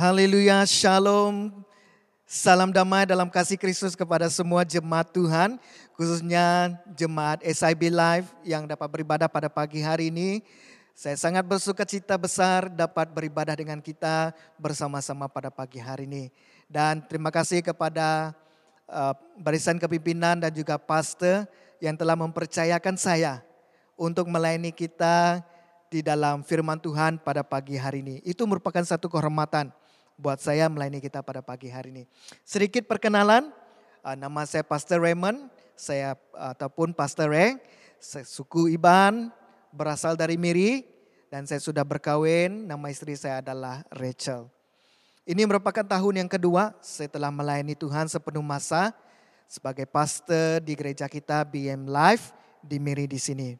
Haleluya, shalom. Salam damai dalam kasih Kristus kepada semua jemaat Tuhan, khususnya jemaat SIB Live yang dapat beribadah pada pagi hari ini. Saya sangat bersuka cita besar dapat beribadah dengan kita bersama-sama pada pagi hari ini. Dan terima kasih kepada uh, barisan kepimpinan dan juga pastor yang telah mempercayakan saya untuk melayani kita di dalam firman Tuhan pada pagi hari ini. Itu merupakan satu kehormatan buat saya melayani kita pada pagi hari ini. Sedikit perkenalan, uh, nama saya Pastor Raymond, saya ataupun Pastor Ray, suku Iban, berasal dari Miri, dan saya sudah berkawin, nama istri saya adalah Rachel. Ini merupakan tahun yang kedua saya telah melayani Tuhan sepenuh masa sebagai pastor di gereja kita BM Life di Miri di sini.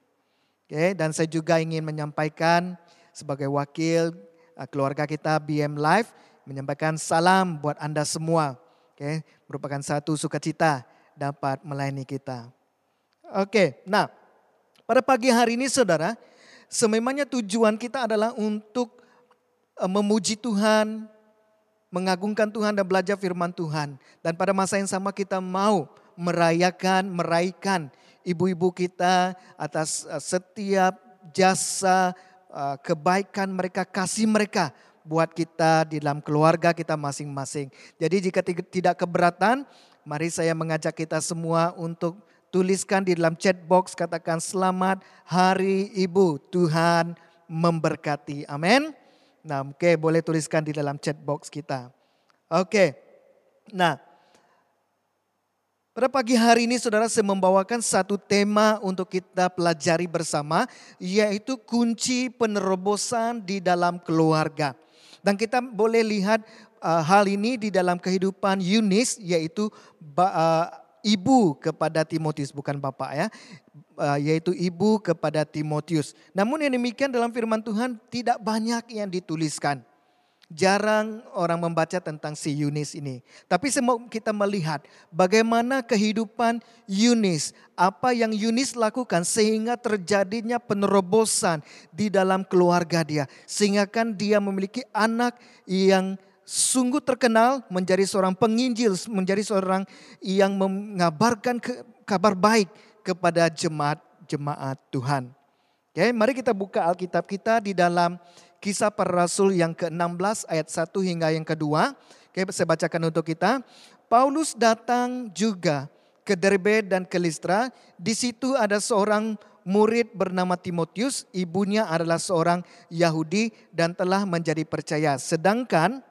Oke, dan saya juga ingin menyampaikan sebagai wakil uh, keluarga kita BM Life menyampaikan salam buat Anda semua. Oke, merupakan satu sukacita dapat melayani kita. Oke, nah pada pagi hari ini saudara, sememangnya tujuan kita adalah untuk eh, memuji Tuhan, mengagungkan Tuhan dan belajar firman Tuhan. Dan pada masa yang sama kita mau merayakan, meraihkan ibu-ibu kita atas eh, setiap jasa, eh, kebaikan mereka, kasih mereka buat kita di dalam keluarga kita masing-masing. Jadi jika tidak keberatan, mari saya mengajak kita semua untuk tuliskan di dalam chat box katakan selamat hari ibu Tuhan memberkati. Amin. Nah, oke okay, boleh tuliskan di dalam chat box kita. Oke. Okay. Nah, pada pagi hari ini saudara saya membawakan satu tema untuk kita pelajari bersama yaitu kunci penerobosan di dalam keluarga. Dan kita boleh lihat uh, hal ini di dalam kehidupan Yunis yaitu uh, ibu kepada Timotius bukan bapak ya. Uh, yaitu ibu kepada Timotius. Namun yang demikian dalam firman Tuhan tidak banyak yang dituliskan. Jarang orang membaca tentang si Yunis ini. Tapi semua kita melihat bagaimana kehidupan Yunis. Apa yang Yunis lakukan sehingga terjadinya penerobosan di dalam keluarga dia. Sehingga kan dia memiliki anak yang sungguh terkenal menjadi seorang penginjil, menjadi seorang yang mengabarkan kabar baik kepada jemaat-jemaat Tuhan. Oke, mari kita buka Alkitab kita di dalam Kisah para Rasul yang ke-16 ayat 1 hingga yang kedua. Oke, saya bacakan untuk kita. Paulus datang juga ke Derbe dan ke Listra. Di situ ada seorang murid bernama Timotius, ibunya adalah seorang Yahudi dan telah menjadi percaya. Sedangkan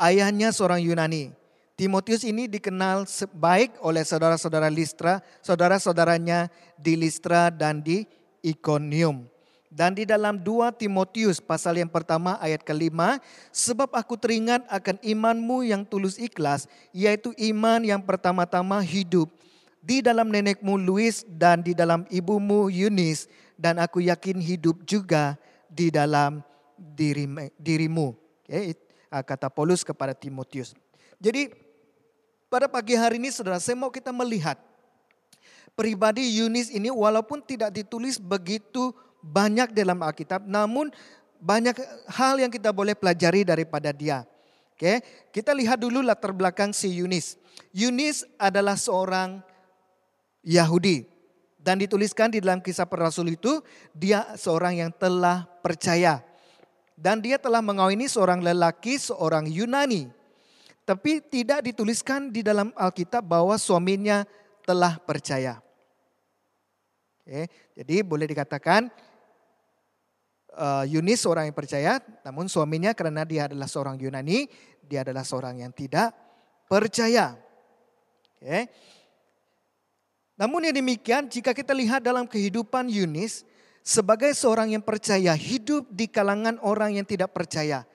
ayahnya seorang Yunani. Timotius ini dikenal baik oleh saudara-saudara Listra, saudara-saudaranya di Listra dan di Iconium. Dan di dalam 2 Timotius pasal yang pertama ayat kelima, sebab aku teringat akan imanmu yang tulus ikhlas, yaitu iman yang pertama-tama hidup di dalam nenekmu Louis dan di dalam ibumu Yunis, dan aku yakin hidup juga di dalam dirimu. Okay, kata Paulus kepada Timotius. Jadi pada pagi hari ini saudara, saya mau kita melihat pribadi Yunis ini walaupun tidak ditulis begitu banyak dalam Alkitab, namun banyak hal yang kita boleh pelajari daripada dia. Oke, kita lihat dulu latar belakang si Yunis. Yunis adalah seorang Yahudi dan dituliskan di dalam kisah para rasul itu dia seorang yang telah percaya dan dia telah mengawini seorang lelaki seorang Yunani. Tapi tidak dituliskan di dalam Alkitab bahwa suaminya telah percaya. Oke, jadi boleh dikatakan uh, Yunis seorang yang percaya, namun suaminya karena dia adalah seorang Yunani, dia adalah seorang yang tidak percaya. Okay. Namun yang demikian, jika kita lihat dalam kehidupan Yunis, sebagai seorang yang percaya, hidup di kalangan orang yang tidak percaya.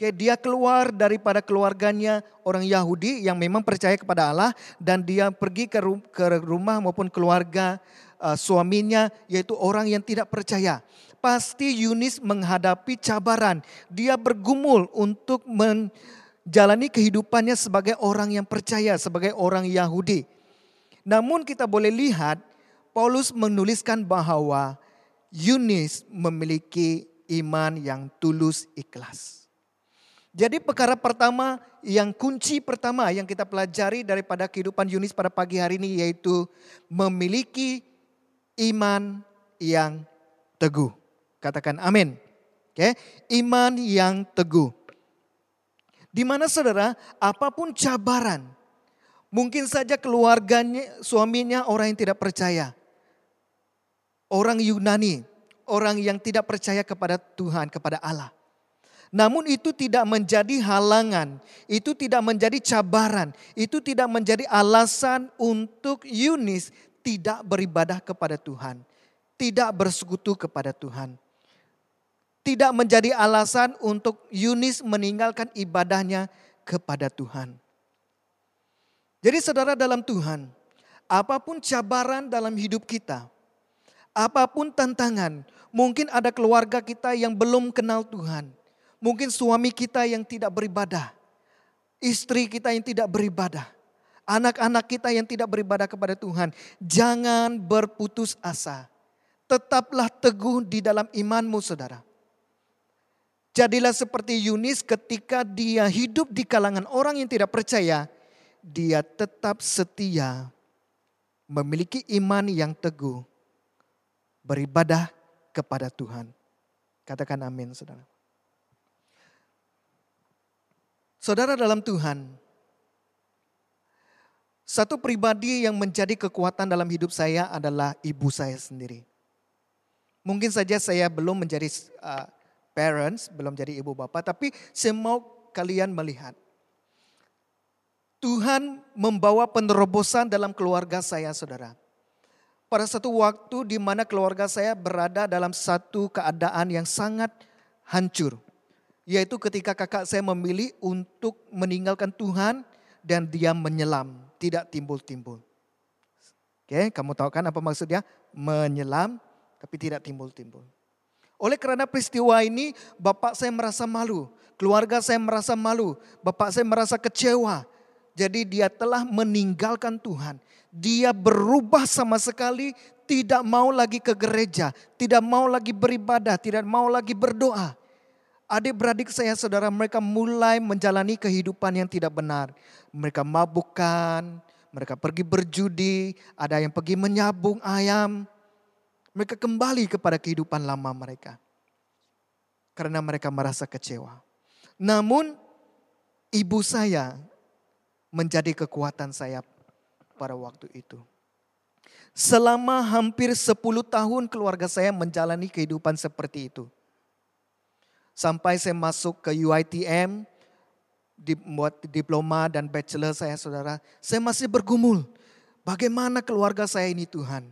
Okay, dia keluar daripada keluarganya orang Yahudi yang memang percaya kepada Allah dan dia pergi ke rumah maupun keluarga uh, suaminya yaitu orang yang tidak percaya pasti Yunis menghadapi cabaran. Dia bergumul untuk menjalani kehidupannya sebagai orang yang percaya, sebagai orang Yahudi. Namun kita boleh lihat Paulus menuliskan bahwa Yunis memiliki iman yang tulus ikhlas. Jadi perkara pertama yang kunci pertama yang kita pelajari daripada kehidupan Yunis pada pagi hari ini yaitu memiliki iman yang teguh. Katakan amin. Oke, iman yang teguh. Di mana saudara, apa pun cabaran, mungkin saja keluarganya, suaminya orang yang tidak percaya. Orang Yunani, orang yang tidak percaya kepada Tuhan, kepada Allah. Namun itu tidak menjadi halangan, itu tidak menjadi cabaran, itu tidak menjadi alasan untuk Yunis tidak beribadah kepada Tuhan, tidak bersekutu kepada Tuhan. Tidak menjadi alasan untuk Yunis meninggalkan ibadahnya kepada Tuhan. Jadi saudara dalam Tuhan, apa pun cabaran dalam hidup kita, apa pun tantangan, mungkin ada keluarga kita yang belum kenal Tuhan Mungkin suami kita yang tidak beribadah. Istri kita yang tidak beribadah. Anak-anak kita yang tidak beribadah kepada Tuhan. Jangan berputus asa. Tetaplah teguh di dalam imanmu saudara. Jadilah seperti Yunis ketika dia hidup di kalangan orang yang tidak percaya. Dia tetap setia. Memiliki iman yang teguh. Beribadah kepada Tuhan. Katakan amin saudara. Saudara dalam Tuhan, satu pribadi yang menjadi kekuatan dalam hidup saya adalah ibu saya sendiri. Mungkin saja saya belum menjadi uh, parents, belum jadi ibu bapak, tapi saya mau kalian melihat. Tuhan membawa penerobosan dalam keluarga saya, saudara. Pada satu waktu di mana keluarga saya berada dalam satu keadaan yang sangat hancur. Yaitu ketika kakak saya memilih untuk meninggalkan Tuhan dan dia menyelam, tidak timbul-timbul. Oke, kamu tahu kan apa maksudnya? Menyelam tapi tidak timbul-timbul. Oleh karena peristiwa ini, bapak saya merasa malu, keluarga saya merasa malu, bapak saya merasa kecewa. Jadi dia telah meninggalkan Tuhan. Dia berubah sama sekali, tidak mau lagi ke gereja, tidak mau lagi beribadah, tidak mau lagi berdoa. Adik-beradik saya, saudara, mereka mulai menjalani kehidupan yang tidak benar. Mereka mabukkan, mereka pergi berjudi, ada yang pergi menyabung ayam. Mereka kembali kepada kehidupan lama mereka. Karena mereka merasa kecewa. Namun ibu saya menjadi kekuatan saya pada waktu itu. Selama hampir 10 tahun keluarga saya menjalani kehidupan seperti itu Sampai saya masuk ke UITM, buat diploma dan bachelor saya saudara, saya masih bergumul. Bagaimana keluarga saya ini Tuhan.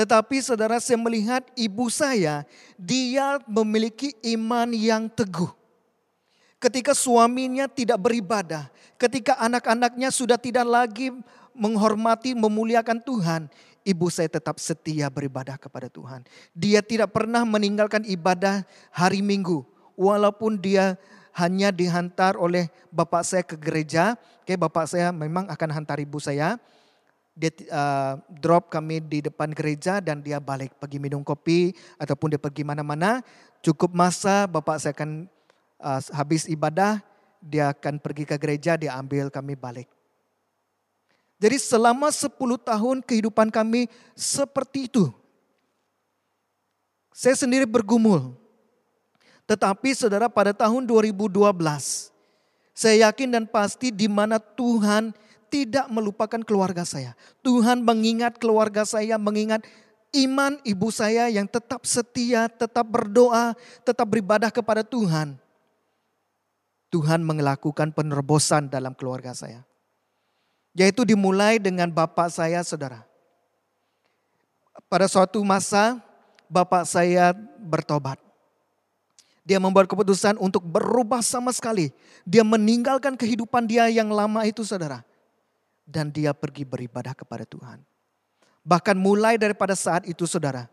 Tetapi saudara saya melihat ibu saya, dia memiliki iman yang teguh. Ketika suaminya tidak beribadah, ketika anak-anaknya sudah tidak lagi menghormati, memuliakan Tuhan, ibu saya tetap setia beribadah kepada Tuhan. Dia tidak pernah meninggalkan ibadah hari Minggu. Walaupun dia hanya dihantar oleh bapak saya ke gereja. Oke, bapak saya memang akan hantar ibu saya. Dia uh, drop kami di depan gereja dan dia balik pergi minum kopi ataupun dia pergi mana-mana. Cukup masa bapak saya akan uh, habis ibadah, dia akan pergi ke gereja, dia ambil kami balik. Jadi selama 10 tahun kehidupan kami seperti itu. Saya sendiri bergumul. Tetapi saudara pada tahun 2012, saya yakin dan pasti di mana Tuhan tidak melupakan keluarga saya. Tuhan mengingat keluarga saya, mengingat iman ibu saya yang tetap setia, tetap berdoa, tetap beribadah kepada Tuhan. Tuhan melakukan penerobosan dalam keluarga saya. Yaitu dimulai dengan bapak saya saudara. Pada suatu masa bapak saya bertobat. Dia membuat keputusan untuk berubah sama sekali. Dia meninggalkan kehidupan dia yang lama itu saudara. Dan dia pergi beribadah kepada Tuhan. Bahkan mulai daripada saat itu saudara.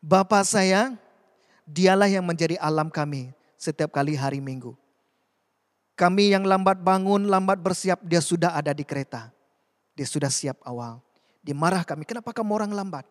Bapak saya dialah yang menjadi alam kami setiap kali hari minggu. Kami yang lambat bangun, lambat bersiap, dia sudah ada di kereta. Dia sudah siap awal. Dia marah kami, kenapa kamu orang lambat?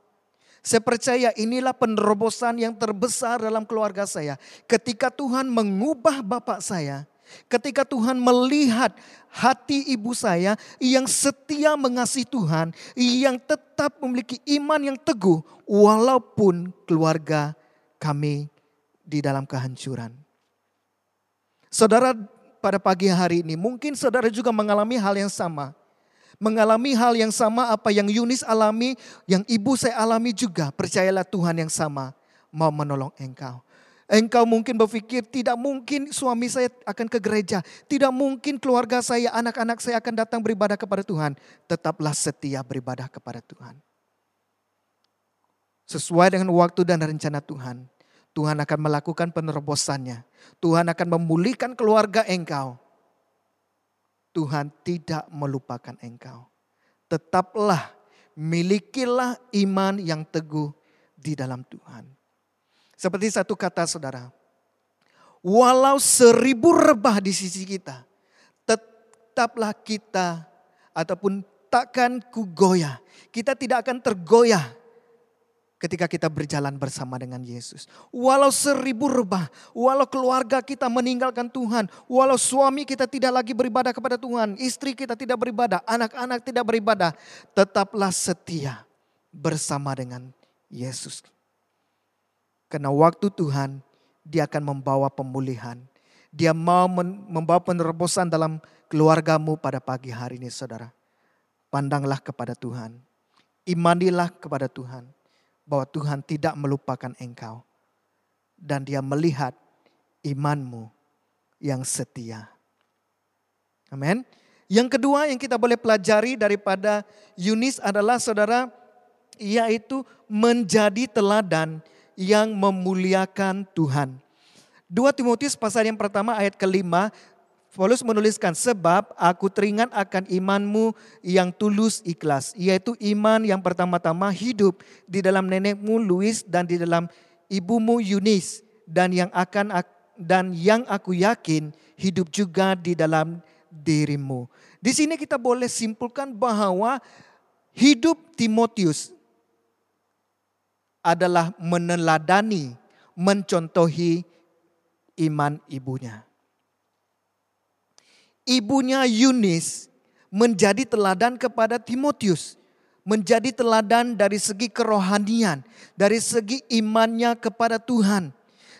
Saya percaya inilah penerobosan yang terbesar dalam keluarga saya. Ketika Tuhan mengubah bapak saya, Ketika Tuhan melihat hati ibu saya yang setia mengasihi Tuhan, yang tetap memiliki iman yang teguh, walaupun keluarga kami di dalam kehancuran. Saudara, pada pagi hari ini mungkin saudara juga mengalami hal yang sama. Mengalami hal yang sama apa yang Yunis alami, yang ibu saya alami juga. Percayalah Tuhan yang sama mau menolong engkau. Engkau mungkin berpikir tidak mungkin suami saya akan ke gereja. Tidak mungkin keluarga saya, anak-anak saya akan datang beribadah kepada Tuhan. Tetaplah setia beribadah kepada Tuhan. Sesuai dengan waktu dan rencana Tuhan. Tuhan akan melakukan penerobosannya. Tuhan akan memulihkan keluarga engkau. Tuhan tidak melupakan engkau. Tetaplah milikilah iman yang teguh di dalam Tuhan. Seperti satu kata saudara. Walau seribu rebah di sisi kita. Tetaplah kita ataupun takkan kugoyah. Kita tidak akan tergoyah ketika kita berjalan bersama dengan Yesus. Walau seribu rebah, walau keluarga kita meninggalkan Tuhan, walau suami kita tidak lagi beribadah kepada Tuhan, istri kita tidak beribadah, anak-anak tidak beribadah, tetaplah setia bersama dengan Yesus. Karena waktu Tuhan, dia akan membawa pemulihan. Dia mau membawa penerobosan dalam keluargamu pada pagi hari ini saudara. Pandanglah kepada Tuhan. Imanilah kepada Tuhan. Bahwa Tuhan tidak melupakan engkau. Dan dia melihat imanmu yang setia. Amin. Yang kedua yang kita boleh pelajari daripada Yunis adalah saudara, yaitu menjadi teladan yang memuliakan Tuhan. 2 Timotius pasal yang pertama ayat kelima, Paulus menuliskan, sebab aku teringat akan imanmu yang tulus ikhlas. Yaitu iman yang pertama-tama hidup di dalam nenekmu Louis dan di dalam ibumu Yunis. Dan yang akan dan yang aku yakin hidup juga di dalam dirimu. Di sini kita boleh simpulkan bahwa hidup Timotius adalah meneladani, mencontohi iman ibunya. Ibunya Yunis menjadi teladan kepada Timotius, menjadi teladan dari segi kerohanian, dari segi imannya kepada Tuhan.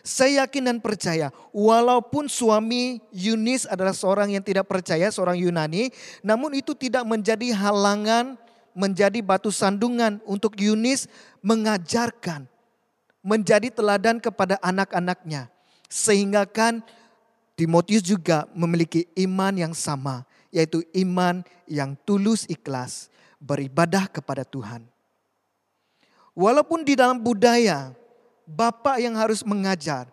Saya yakin dan percaya, walaupun suami Yunis adalah seorang yang tidak percaya, seorang Yunani, namun itu tidak menjadi halangan menjadi batu sandungan untuk Yunis mengajarkan, menjadi teladan kepada anak-anaknya. Sehingga kan Timotius juga memiliki iman yang sama, yaitu iman yang tulus ikhlas, beribadah kepada Tuhan. Walaupun di dalam budaya, bapak yang harus mengajar,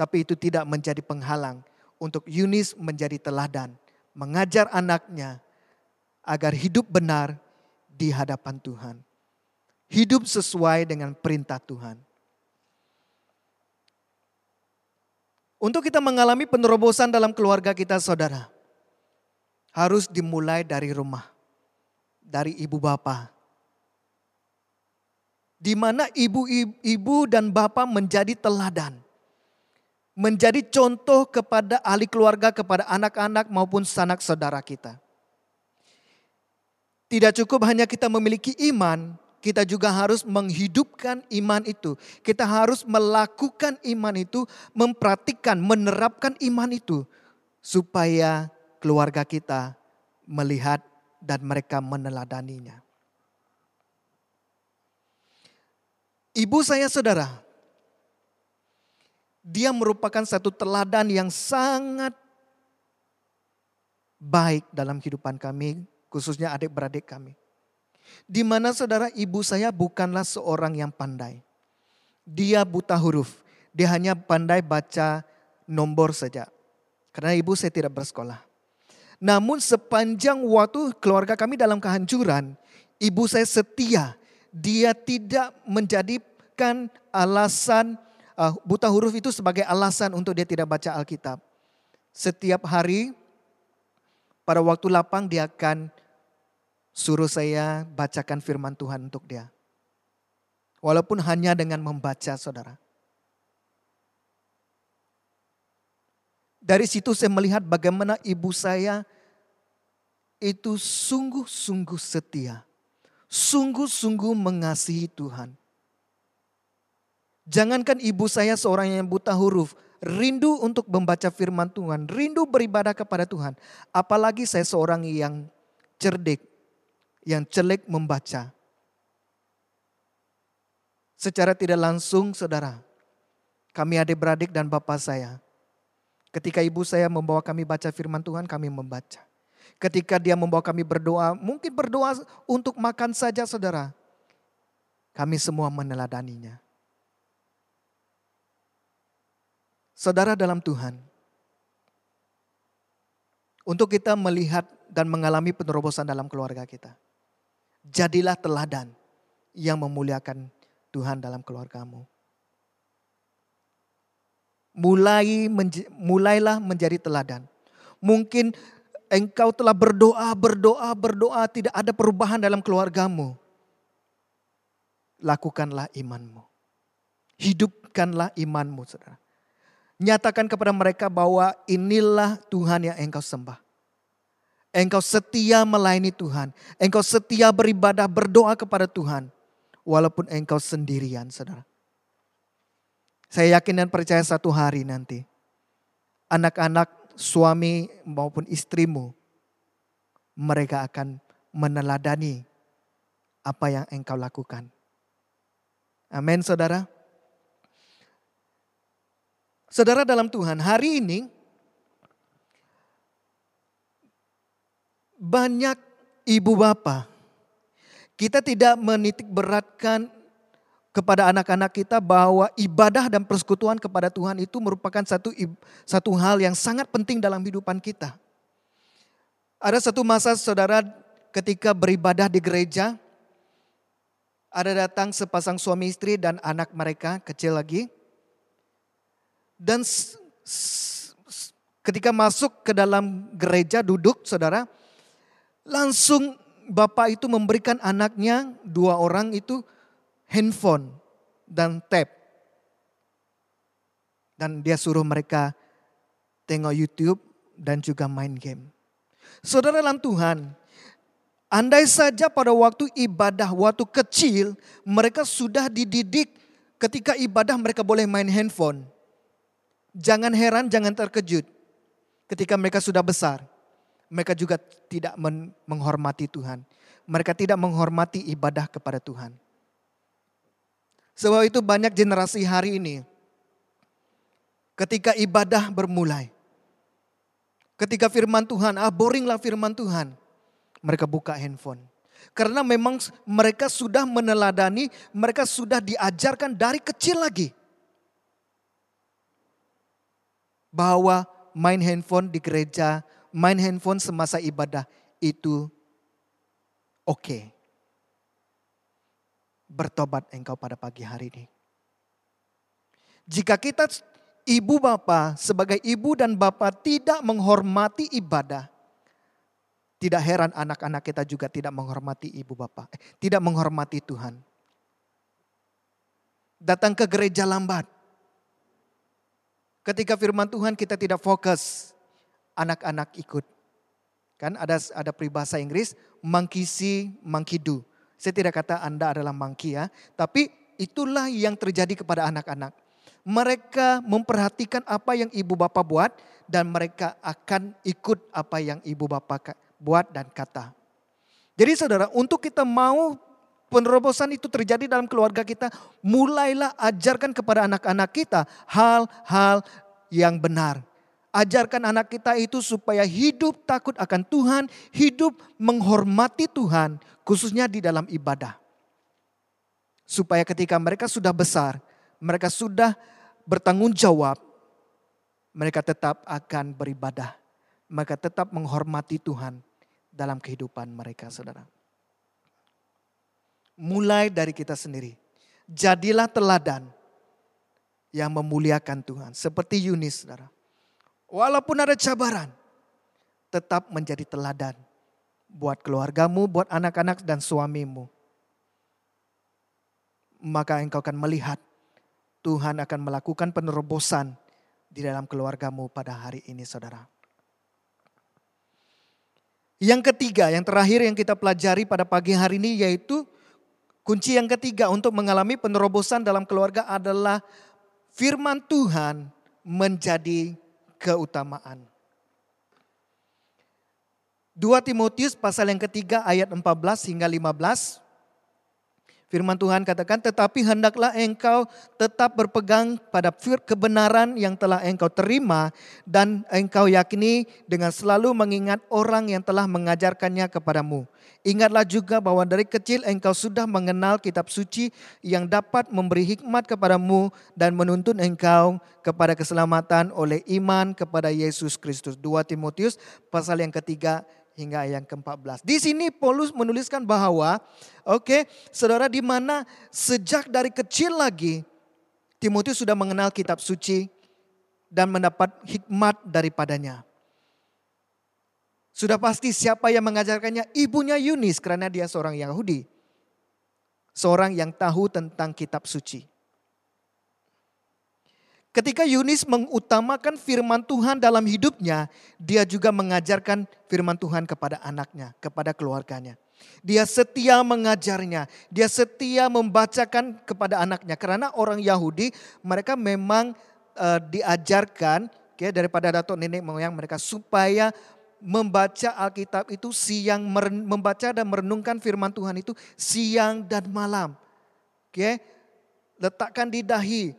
tapi itu tidak menjadi penghalang untuk Yunis menjadi teladan, mengajar anaknya agar hidup benar di hadapan Tuhan. Hidup sesuai dengan perintah Tuhan. Untuk kita mengalami penerobosan dalam keluarga kita saudara. Harus dimulai dari rumah. Dari ibu bapa. Di mana ibu-ibu dan bapak menjadi teladan. Menjadi contoh kepada ahli keluarga, kepada anak-anak maupun sanak saudara kita. Tidak cukup hanya kita memiliki iman, kita juga harus menghidupkan iman itu. Kita harus melakukan iman itu, mempraktikkan, menerapkan iman itu. Supaya keluarga kita melihat dan mereka meneladaninya. Ibu saya saudara, dia merupakan satu teladan yang sangat baik dalam kehidupan kami khususnya adik-beradik kami. Di mana saudara ibu saya bukanlah seorang yang pandai. Dia buta huruf. Dia hanya pandai baca nomor saja. Karena ibu saya tidak bersekolah. Namun sepanjang waktu keluarga kami dalam kehancuran, ibu saya setia. Dia tidak menjadikan alasan uh, buta huruf itu sebagai alasan untuk dia tidak baca Alkitab. Setiap hari pada waktu lapang dia akan suruh saya bacakan firman Tuhan untuk dia. Walaupun hanya dengan membaca saudara. Dari situ saya melihat bagaimana ibu saya itu sungguh-sungguh setia. Sungguh-sungguh mengasihi Tuhan. Jangankan ibu saya seorang yang buta huruf, rindu untuk membaca firman Tuhan, rindu beribadah kepada Tuhan. Apalagi saya seorang yang cerdik, yang celek membaca. Secara tidak langsung saudara, kami adik-beradik dan bapak saya. Ketika ibu saya membawa kami baca firman Tuhan, kami membaca. Ketika dia membawa kami berdoa, mungkin berdoa untuk makan saja saudara. Kami semua meneladaninya. Saudara dalam Tuhan, untuk kita melihat dan mengalami penerobosan dalam keluarga kita. Jadilah teladan yang memuliakan Tuhan dalam keluargamu. Mulai mulailah menjadi teladan. Mungkin engkau telah berdoa, berdoa, berdoa, tidak ada perubahan dalam keluargamu. Lakukanlah imanmu. Hidupkanlah imanmu, saudara. Nyatakan kepada mereka bahwa inilah Tuhan yang engkau sembah. Engkau setia melayani Tuhan. Engkau setia beribadah, berdoa kepada Tuhan. Walaupun engkau sendirian, saudara. Saya yakin dan percaya satu hari nanti. Anak-anak, suami maupun istrimu. Mereka akan meneladani apa yang engkau lakukan. Amin saudara. Saudara dalam Tuhan, hari ini banyak ibu bapak. Kita tidak menitik beratkan kepada anak-anak kita bahwa ibadah dan persekutuan kepada Tuhan itu merupakan satu satu hal yang sangat penting dalam kehidupan kita. Ada satu masa saudara ketika beribadah di gereja, ada datang sepasang suami istri dan anak mereka kecil lagi. Dan ketika masuk ke dalam gereja duduk saudara, langsung bapak itu memberikan anaknya dua orang itu handphone dan tab. Dan dia suruh mereka tengok YouTube dan juga main game. Saudara dalam Tuhan, andai saja pada waktu ibadah, waktu kecil, mereka sudah dididik ketika ibadah mereka boleh main handphone. Jangan heran, jangan terkejut. Ketika mereka sudah besar, mereka juga tidak menghormati Tuhan. Mereka tidak menghormati ibadah kepada Tuhan. Sebab itu banyak generasi hari ini, ketika ibadah bermulai, ketika firman Tuhan, ah boringlah firman Tuhan, mereka buka handphone. Karena memang mereka sudah meneladani, mereka sudah diajarkan dari kecil lagi bahwa main handphone di gereja, main handphone semasa ibadah itu oke. Okay. Bertobat engkau pada pagi hari ini. Jika kita ibu bapa sebagai ibu dan bapak tidak menghormati ibadah, tidak heran anak-anak kita juga tidak menghormati ibu bapak, eh, tidak menghormati Tuhan. Datang ke gereja lambat, Ketika firman Tuhan kita tidak fokus, anak-anak ikut. Kan ada ada peribahasa Inggris, monkey see, monkey do. Saya tidak kata Anda adalah monkey ya, tapi itulah yang terjadi kepada anak-anak. Mereka memperhatikan apa yang ibu bapak buat dan mereka akan ikut apa yang ibu bapak buat dan kata. Jadi saudara, untuk kita mau penerobosan itu terjadi dalam keluarga kita, mulailah ajarkan kepada anak-anak kita hal-hal yang benar. Ajarkan anak kita itu supaya hidup takut akan Tuhan, hidup menghormati Tuhan, khususnya di dalam ibadah. Supaya ketika mereka sudah besar, mereka sudah bertanggung jawab, mereka tetap akan beribadah. Mereka tetap menghormati Tuhan dalam kehidupan mereka, saudara mulai dari kita sendiri. Jadilah teladan yang memuliakan Tuhan. Seperti Yunis, saudara. Walaupun ada cabaran, tetap menjadi teladan. Buat keluargamu, buat anak-anak dan suamimu. Maka engkau akan melihat Tuhan akan melakukan penerobosan di dalam keluargamu pada hari ini saudara. Yang ketiga, yang terakhir yang kita pelajari pada pagi hari ini yaitu kunci yang ketiga untuk mengalami penerobosan dalam keluarga adalah firman Tuhan menjadi keutamaan. 2 Timotius pasal yang ketiga ayat 14 hingga 15 Firman Tuhan katakan, tetapi hendaklah engkau tetap berpegang pada kebenaran yang telah engkau terima dan engkau yakini dengan selalu mengingat orang yang telah mengajarkannya kepadamu. Ingatlah juga bahwa dari kecil engkau sudah mengenal kitab suci yang dapat memberi hikmat kepadamu dan menuntun engkau kepada keselamatan oleh iman kepada Yesus Kristus. 2 Timotius pasal yang ketiga hingga ayat ke-14. Di sini Paulus menuliskan bahwa oke, okay, Saudara di mana sejak dari kecil lagi Timotius sudah mengenal kitab suci dan mendapat hikmat daripadanya. Sudah pasti siapa yang mengajarkannya? Ibunya Yunis karena dia seorang Yahudi. Seorang yang tahu tentang kitab suci. Ketika Yunis mengutamakan firman Tuhan dalam hidupnya, dia juga mengajarkan firman Tuhan kepada anaknya, kepada keluarganya. Dia setia mengajarnya, dia setia membacakan kepada anaknya. Karena orang Yahudi mereka memang uh, diajarkan okay, daripada datuk nenek moyang mereka supaya membaca Alkitab itu siang, membaca dan merenungkan firman Tuhan itu siang dan malam. Oke, letakkan di dahi,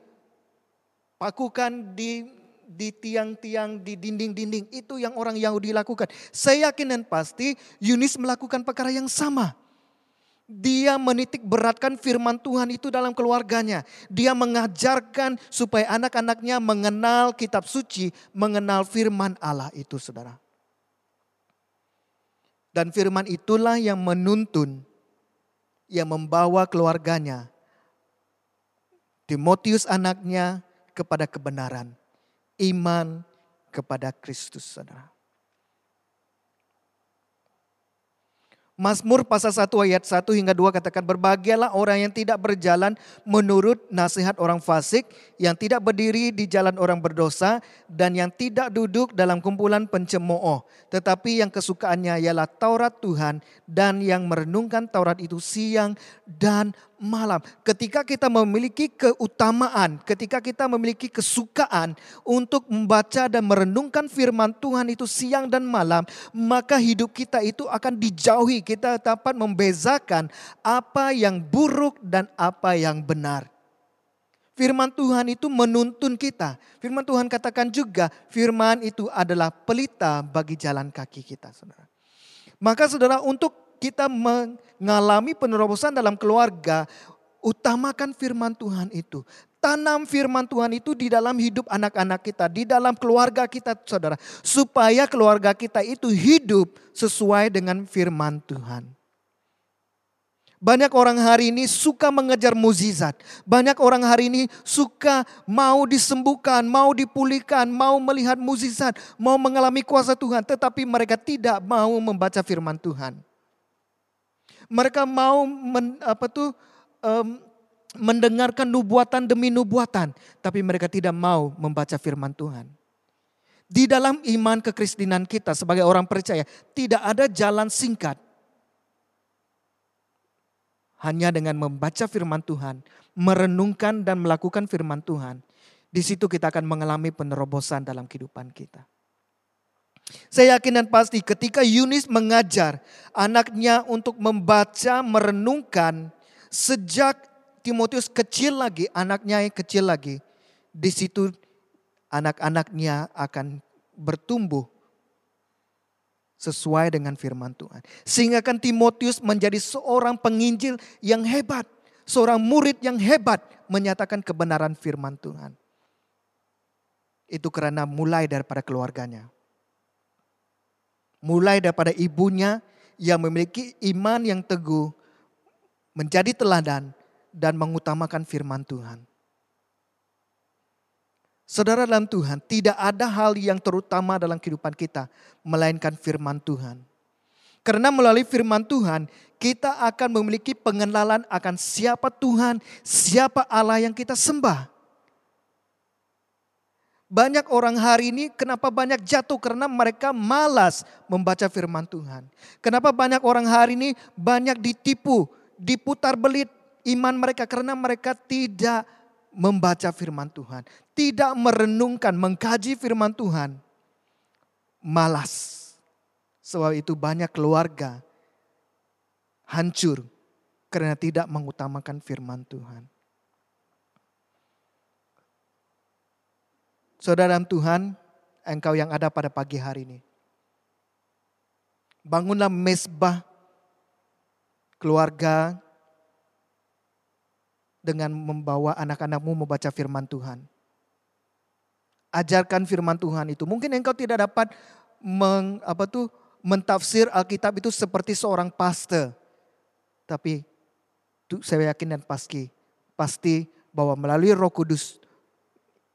pakukan di di tiang-tiang, di dinding-dinding. Itu yang orang Yahudi lakukan. Saya yakin dan pasti Yunis melakukan perkara yang sama. Dia menitik beratkan firman Tuhan itu dalam keluarganya. Dia mengajarkan supaya anak-anaknya mengenal kitab suci, mengenal firman Allah itu saudara. Dan firman itulah yang menuntun, yang membawa keluarganya. Timotius anaknya, kepada kebenaran. Iman kepada Kristus, saudara. Mazmur pasal 1 ayat 1 hingga 2 katakan berbahagialah orang yang tidak berjalan menurut nasihat orang fasik, yang tidak berdiri di jalan orang berdosa dan yang tidak duduk dalam kumpulan pencemooh, tetapi yang kesukaannya ialah Taurat Tuhan dan yang merenungkan Taurat itu siang dan malam. Ketika kita memiliki keutamaan, ketika kita memiliki kesukaan untuk membaca dan merenungkan firman Tuhan itu siang dan malam, maka hidup kita itu akan dijauhi. Kita dapat membezakan apa yang buruk dan apa yang benar. Firman Tuhan itu menuntun kita. Firman Tuhan katakan juga, firman itu adalah pelita bagi jalan kaki kita, saudara. Maka saudara, untuk kita mengalami penerobosan dalam keluarga, utamakan firman Tuhan itu. Tanam firman Tuhan itu di dalam hidup anak-anak kita, di dalam keluarga kita, saudara, supaya keluarga kita itu hidup sesuai dengan firman Tuhan. Banyak orang hari ini suka mengejar mukjizat. Banyak orang hari ini suka mau disembuhkan, mau dipulihkan, mau melihat mukjizat, mau mengalami kuasa Tuhan, tetapi mereka tidak mau membaca firman Tuhan. Mereka mau men, apa tuh um, mendengarkan nubuatan demi nubuatan, tapi mereka tidak mau membaca firman Tuhan. Di dalam iman kekristenan kita sebagai orang percaya, tidak ada jalan singkat. Hanya dengan membaca firman Tuhan, merenungkan dan melakukan firman Tuhan, di situ kita akan mengalami penerobosan dalam kehidupan kita. Saya yakin dan pasti ketika Yunis mengajar anaknya untuk membaca, merenungkan sejak Timotius kecil lagi, anaknya yang kecil lagi, di situ anak-anaknya akan bertumbuh sesuai dengan firman Tuhan. Sehingga kan Timotius menjadi seorang penginjil yang hebat, seorang murid yang hebat menyatakan kebenaran firman Tuhan. Itu karena mulai daripada keluarganya mulai daripada ibunya yang memiliki iman yang teguh, menjadi teladan dan mengutamakan firman Tuhan. Saudara dalam Tuhan, tidak ada hal yang terutama dalam kehidupan kita melainkan firman Tuhan. Karena melalui firman Tuhan, kita akan memiliki pengenalan akan siapa Tuhan, siapa Allah yang kita sembah. Banyak orang hari ini kenapa banyak jatuh karena mereka malas membaca firman Tuhan. Kenapa banyak orang hari ini banyak ditipu, diputar belit iman mereka karena mereka tidak membaca firman Tuhan, tidak merenungkan, mengkaji firman Tuhan. Malas. Sebab itu banyak keluarga hancur karena tidak mengutamakan firman Tuhan. Saudara Tuhan, engkau yang ada pada pagi hari ini. Bangunlah mesbah keluarga dengan membawa anak-anakmu membaca firman Tuhan. Ajarkan firman Tuhan itu. Mungkin engkau tidak dapat meng, apa tuh, mentafsir Alkitab itu seperti seorang pastor. Tapi saya yakin dan pasti, pasti bahwa melalui roh kudus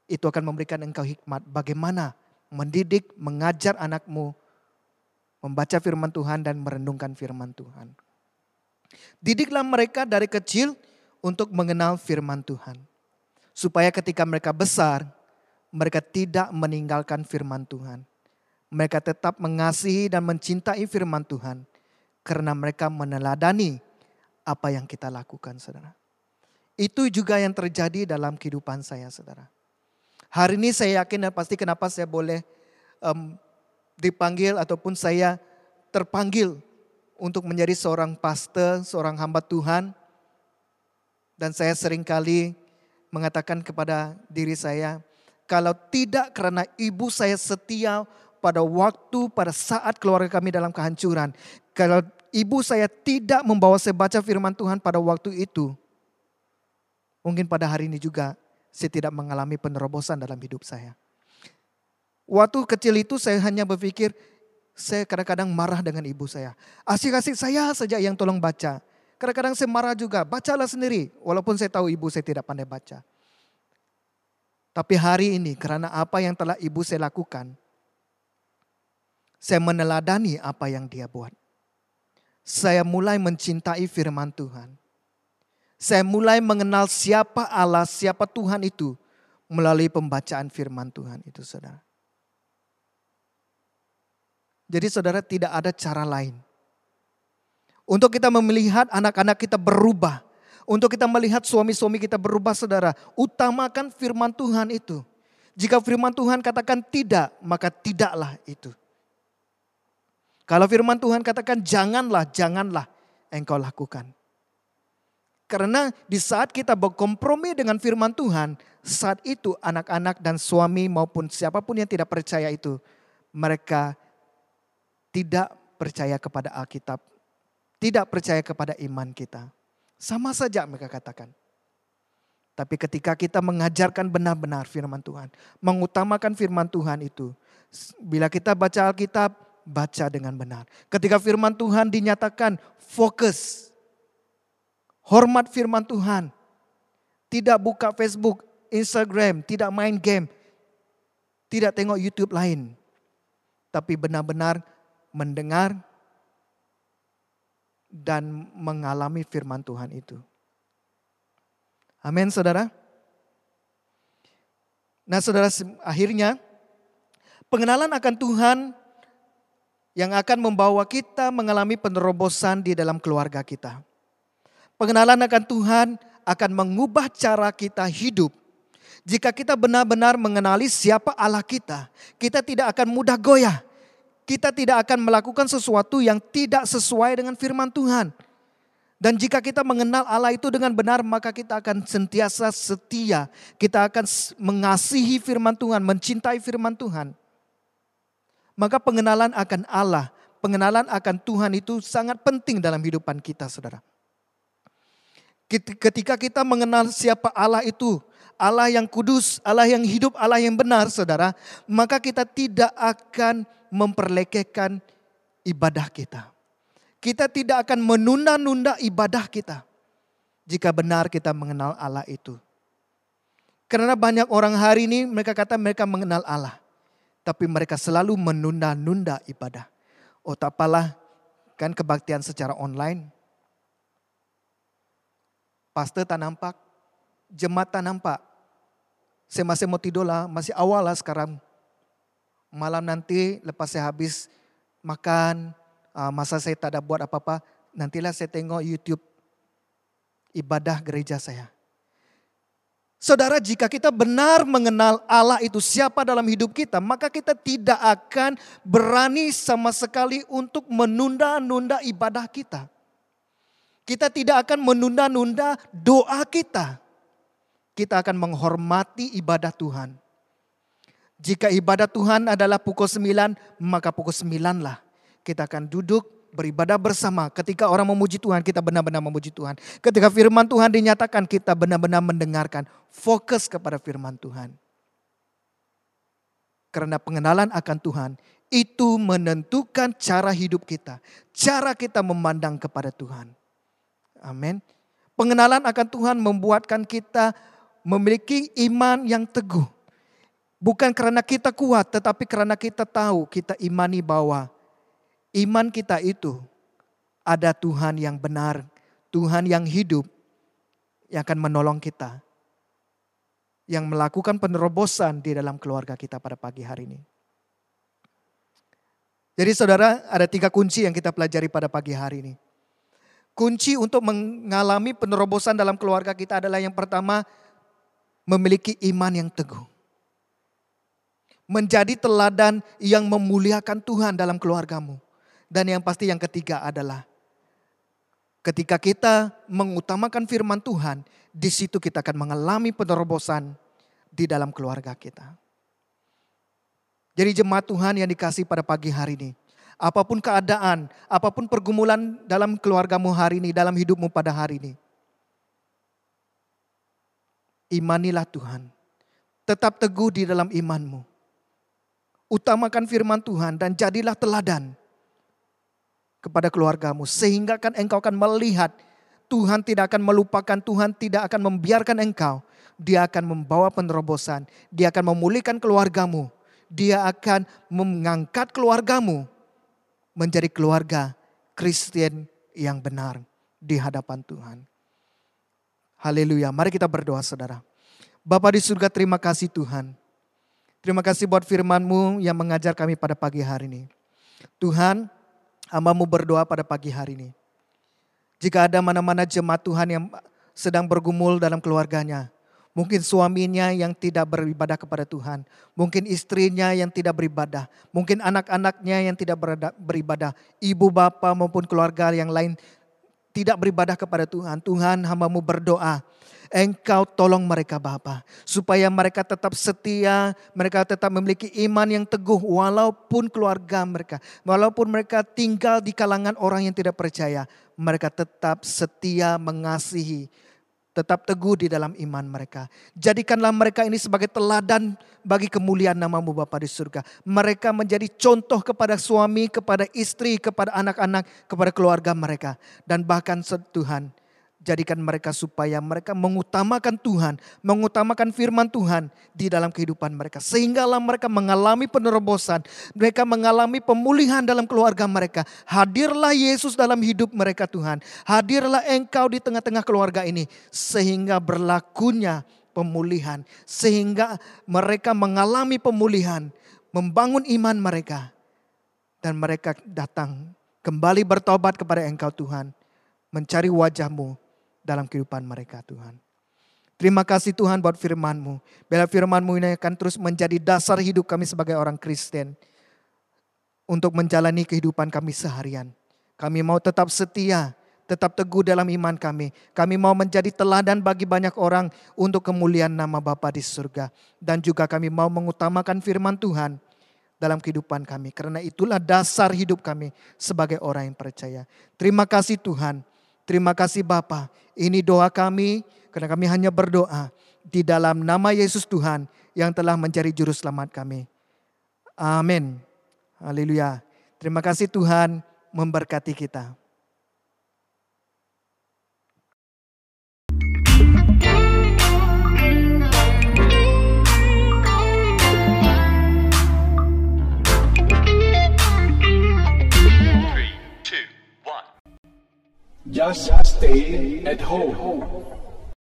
itu akan memberikan engkau hikmat bagaimana mendidik, mengajar anakmu membaca firman Tuhan dan merenungkan firman Tuhan. Didiklah mereka dari kecil untuk mengenal firman Tuhan. Supaya ketika mereka besar, mereka tidak meninggalkan firman Tuhan. Mereka tetap mengasihi dan mencintai firman Tuhan. Karena mereka meneladani apa yang kita lakukan saudara. Itu juga yang terjadi dalam kehidupan saya saudara. Hari ini saya yakin dan pasti kenapa saya boleh um, dipanggil ataupun saya terpanggil untuk menjadi seorang pastor, seorang hamba Tuhan. Dan saya sering kali mengatakan kepada diri saya, kalau tidak karena ibu saya setia pada waktu, pada saat keluarga kami dalam kehancuran. Kalau ibu saya tidak membawa saya baca firman Tuhan pada waktu itu. Mungkin pada hari ini juga saya tidak mengalami penerobosan dalam hidup saya. Waktu kecil itu saya hanya berpikir, saya kadang-kadang marah dengan ibu saya. Asik-asik saya saja yang tolong baca. Kadang-kadang saya marah juga, bacalah sendiri. Walaupun saya tahu ibu saya tidak pandai baca. Tapi hari ini karena apa yang telah ibu saya lakukan, saya meneladani apa yang dia buat. Saya mulai mencintai firman Tuhan. Saya mulai mengenal siapa Allah, siapa Tuhan itu melalui pembacaan firman Tuhan itu saudara. Jadi saudara tidak ada cara lain. Untuk kita melihat anak-anak kita berubah. Untuk kita melihat suami-suami kita berubah saudara. Utamakan firman Tuhan itu. Jika firman Tuhan katakan tidak, maka tidaklah itu. Kalau firman Tuhan katakan janganlah, janganlah engkau lakukan. Karena di saat kita berkompromi dengan firman Tuhan, saat itu anak-anak dan suami maupun siapa pun yang tidak percaya itu, mereka tidak percaya kepada Alkitab, tidak percaya kepada iman kita. Sama saja mereka katakan. Tapi ketika kita mengajarkan benar-benar firman Tuhan, mengutamakan firman Tuhan itu, bila kita baca Alkitab, baca dengan benar. Ketika firman Tuhan dinyatakan fokus, Hormat firman Tuhan. Tidak buka Facebook, Instagram, tidak main game. Tidak tengok YouTube lain. Tapi benar-benar mendengar dan mengalami firman Tuhan itu. Amin saudara. Nah saudara akhirnya pengenalan akan Tuhan yang akan membawa kita mengalami penerobosan di dalam keluarga kita. Pengenalan akan Tuhan akan mengubah cara kita hidup. Jika kita benar-benar mengenali siapa Allah kita, kita tidak akan mudah goyah. Kita tidak akan melakukan sesuatu yang tidak sesuai dengan firman Tuhan. Dan jika kita mengenal Allah itu dengan benar, maka kita akan sentiasa setia. Kita akan mengasihi firman Tuhan, mencintai firman Tuhan. Maka pengenalan akan Allah, pengenalan akan Tuhan itu sangat penting dalam kehidupan kita, saudara. Ketika kita mengenal siapa Allah itu, Allah yang kudus, Allah yang hidup, Allah yang benar, saudara, maka kita tidak akan memperlekehkan ibadah kita. Kita tidak akan menunda-nunda ibadah kita jika benar kita mengenal Allah itu. Karena banyak orang hari ini mereka kata mereka mengenal Allah. Tapi mereka selalu menunda-nunda ibadah. Oh tak apalah kan kebaktian secara online pastor tak nampak, jemaat tak nampak. Saya masih mau tidur lah, masih awal lah sekarang. Malam nanti lepas saya habis makan, ah, masa saya tak ada buat apa-apa, nantilah saya tengok YouTube ibadah gereja saya. Saudara, jika kita benar mengenal Allah itu siapa dalam hidup kita, maka kita tidak akan berani sama sekali untuk menunda-nunda ibadah kita. Kita tidak akan menunda-nunda doa kita. Kita akan menghormati ibadah Tuhan. Jika ibadah Tuhan adalah pukul 9, maka pukul 9 lah kita akan duduk beribadah bersama. Ketika orang memuji Tuhan, kita benar-benar memuji Tuhan. Ketika firman Tuhan dinyatakan, kita benar-benar mendengarkan. Fokus kepada firman Tuhan. Karena pengenalan akan Tuhan, itu menentukan cara hidup kita. Cara kita memandang kepada Tuhan. Amin. Pengenalan akan Tuhan membuatkan kita memiliki iman yang teguh. Bukan karena kita kuat, tetapi karena kita tahu, kita imani bahwa iman kita itu ada Tuhan yang benar, Tuhan yang hidup, yang akan menolong kita. Yang melakukan penerobosan di dalam keluarga kita pada pagi hari ini. Jadi saudara ada tiga kunci yang kita pelajari pada pagi hari ini. Kunci untuk mengalami penerobosan dalam keluarga kita adalah yang pertama memiliki iman yang teguh. Menjadi teladan yang memuliakan Tuhan dalam keluargamu. Dan yang pasti yang ketiga adalah ketika kita mengutamakan firman Tuhan, di situ kita akan mengalami penerobosan di dalam keluarga kita. Jadi jemaat Tuhan yang dikasih pada pagi hari ini, apa pun keadaan, apa pun pergumulan dalam keluargamu hari ini, dalam hidupmu pada hari ini. Imanilah Tuhan. Tetap teguh di dalam imanmu. Utamakan firman Tuhan dan jadilah teladan kepada keluargamu. Sehingga kan engkau akan melihat Tuhan tidak akan melupakan, Tuhan tidak akan membiarkan engkau. Dia akan membawa penerobosan, dia akan memulihkan keluargamu. Dia akan mengangkat keluargamu menjadi keluarga Kristen yang benar di hadapan Tuhan. Haleluya. Mari kita berdoa saudara. Bapak di surga terima kasih Tuhan. Terima kasih buat firman-Mu yang mengajar kami pada pagi hari ini. Tuhan, Hambamu berdoa pada pagi hari ini. Jika ada mana-mana jemaat Tuhan yang sedang bergumul dalam keluarganya, mungkin suaminya yang tidak beribadah kepada Tuhan, mungkin istrinya yang tidak beribadah, mungkin anak-anaknya yang tidak beribadah, ibu bapak maupun keluarga yang lain tidak beribadah kepada Tuhan. Tuhan hambamu berdoa Engkau tolong mereka Bapa. Supaya mereka tetap setia, mereka tetap memiliki iman yang teguh walaupun keluarga mereka. Walaupun mereka tinggal di kalangan orang yang tidak percaya. Mereka tetap setia mengasihi. Tetap teguh di dalam iman mereka. Jadikanlah mereka ini sebagai teladan bagi kemuliaan namamu Bapa di surga. Mereka menjadi contoh kepada suami, kepada istri, kepada anak-anak, kepada keluarga mereka. Dan bahkan Tuhan, Jadikan mereka supaya mereka mengutamakan Tuhan, mengutamakan firman Tuhan di dalam kehidupan mereka. Sehinggalah mereka mengalami penerobosan, mereka mengalami pemulihan dalam keluarga mereka. Hadirlah Yesus dalam hidup mereka Tuhan. Hadirlah engkau di tengah-tengah keluarga ini. Sehingga berlakunya pemulihan. Sehingga mereka mengalami pemulihan, membangun iman mereka. Dan mereka datang kembali bertobat kepada engkau Tuhan. Mencari wajahmu dalam kehidupan mereka Tuhan. Terima kasih Tuhan buat firman-Mu. Bila firman-Mu ini akan terus menjadi dasar hidup kami sebagai orang Kristen. Untuk menjalani kehidupan kami seharian. Kami mau tetap setia, tetap teguh dalam iman kami. Kami mau menjadi teladan bagi banyak orang untuk kemuliaan nama Bapa di surga. Dan juga kami mau mengutamakan firman Tuhan dalam kehidupan kami. Karena itulah dasar hidup kami sebagai orang yang percaya. Terima kasih Tuhan. Terima kasih Bapa. Ini doa kami karena kami hanya berdoa di dalam nama Yesus Tuhan yang telah menjadi juru selamat kami. Amin. Haleluya. Terima kasih Tuhan memberkati kita. Just stay at home.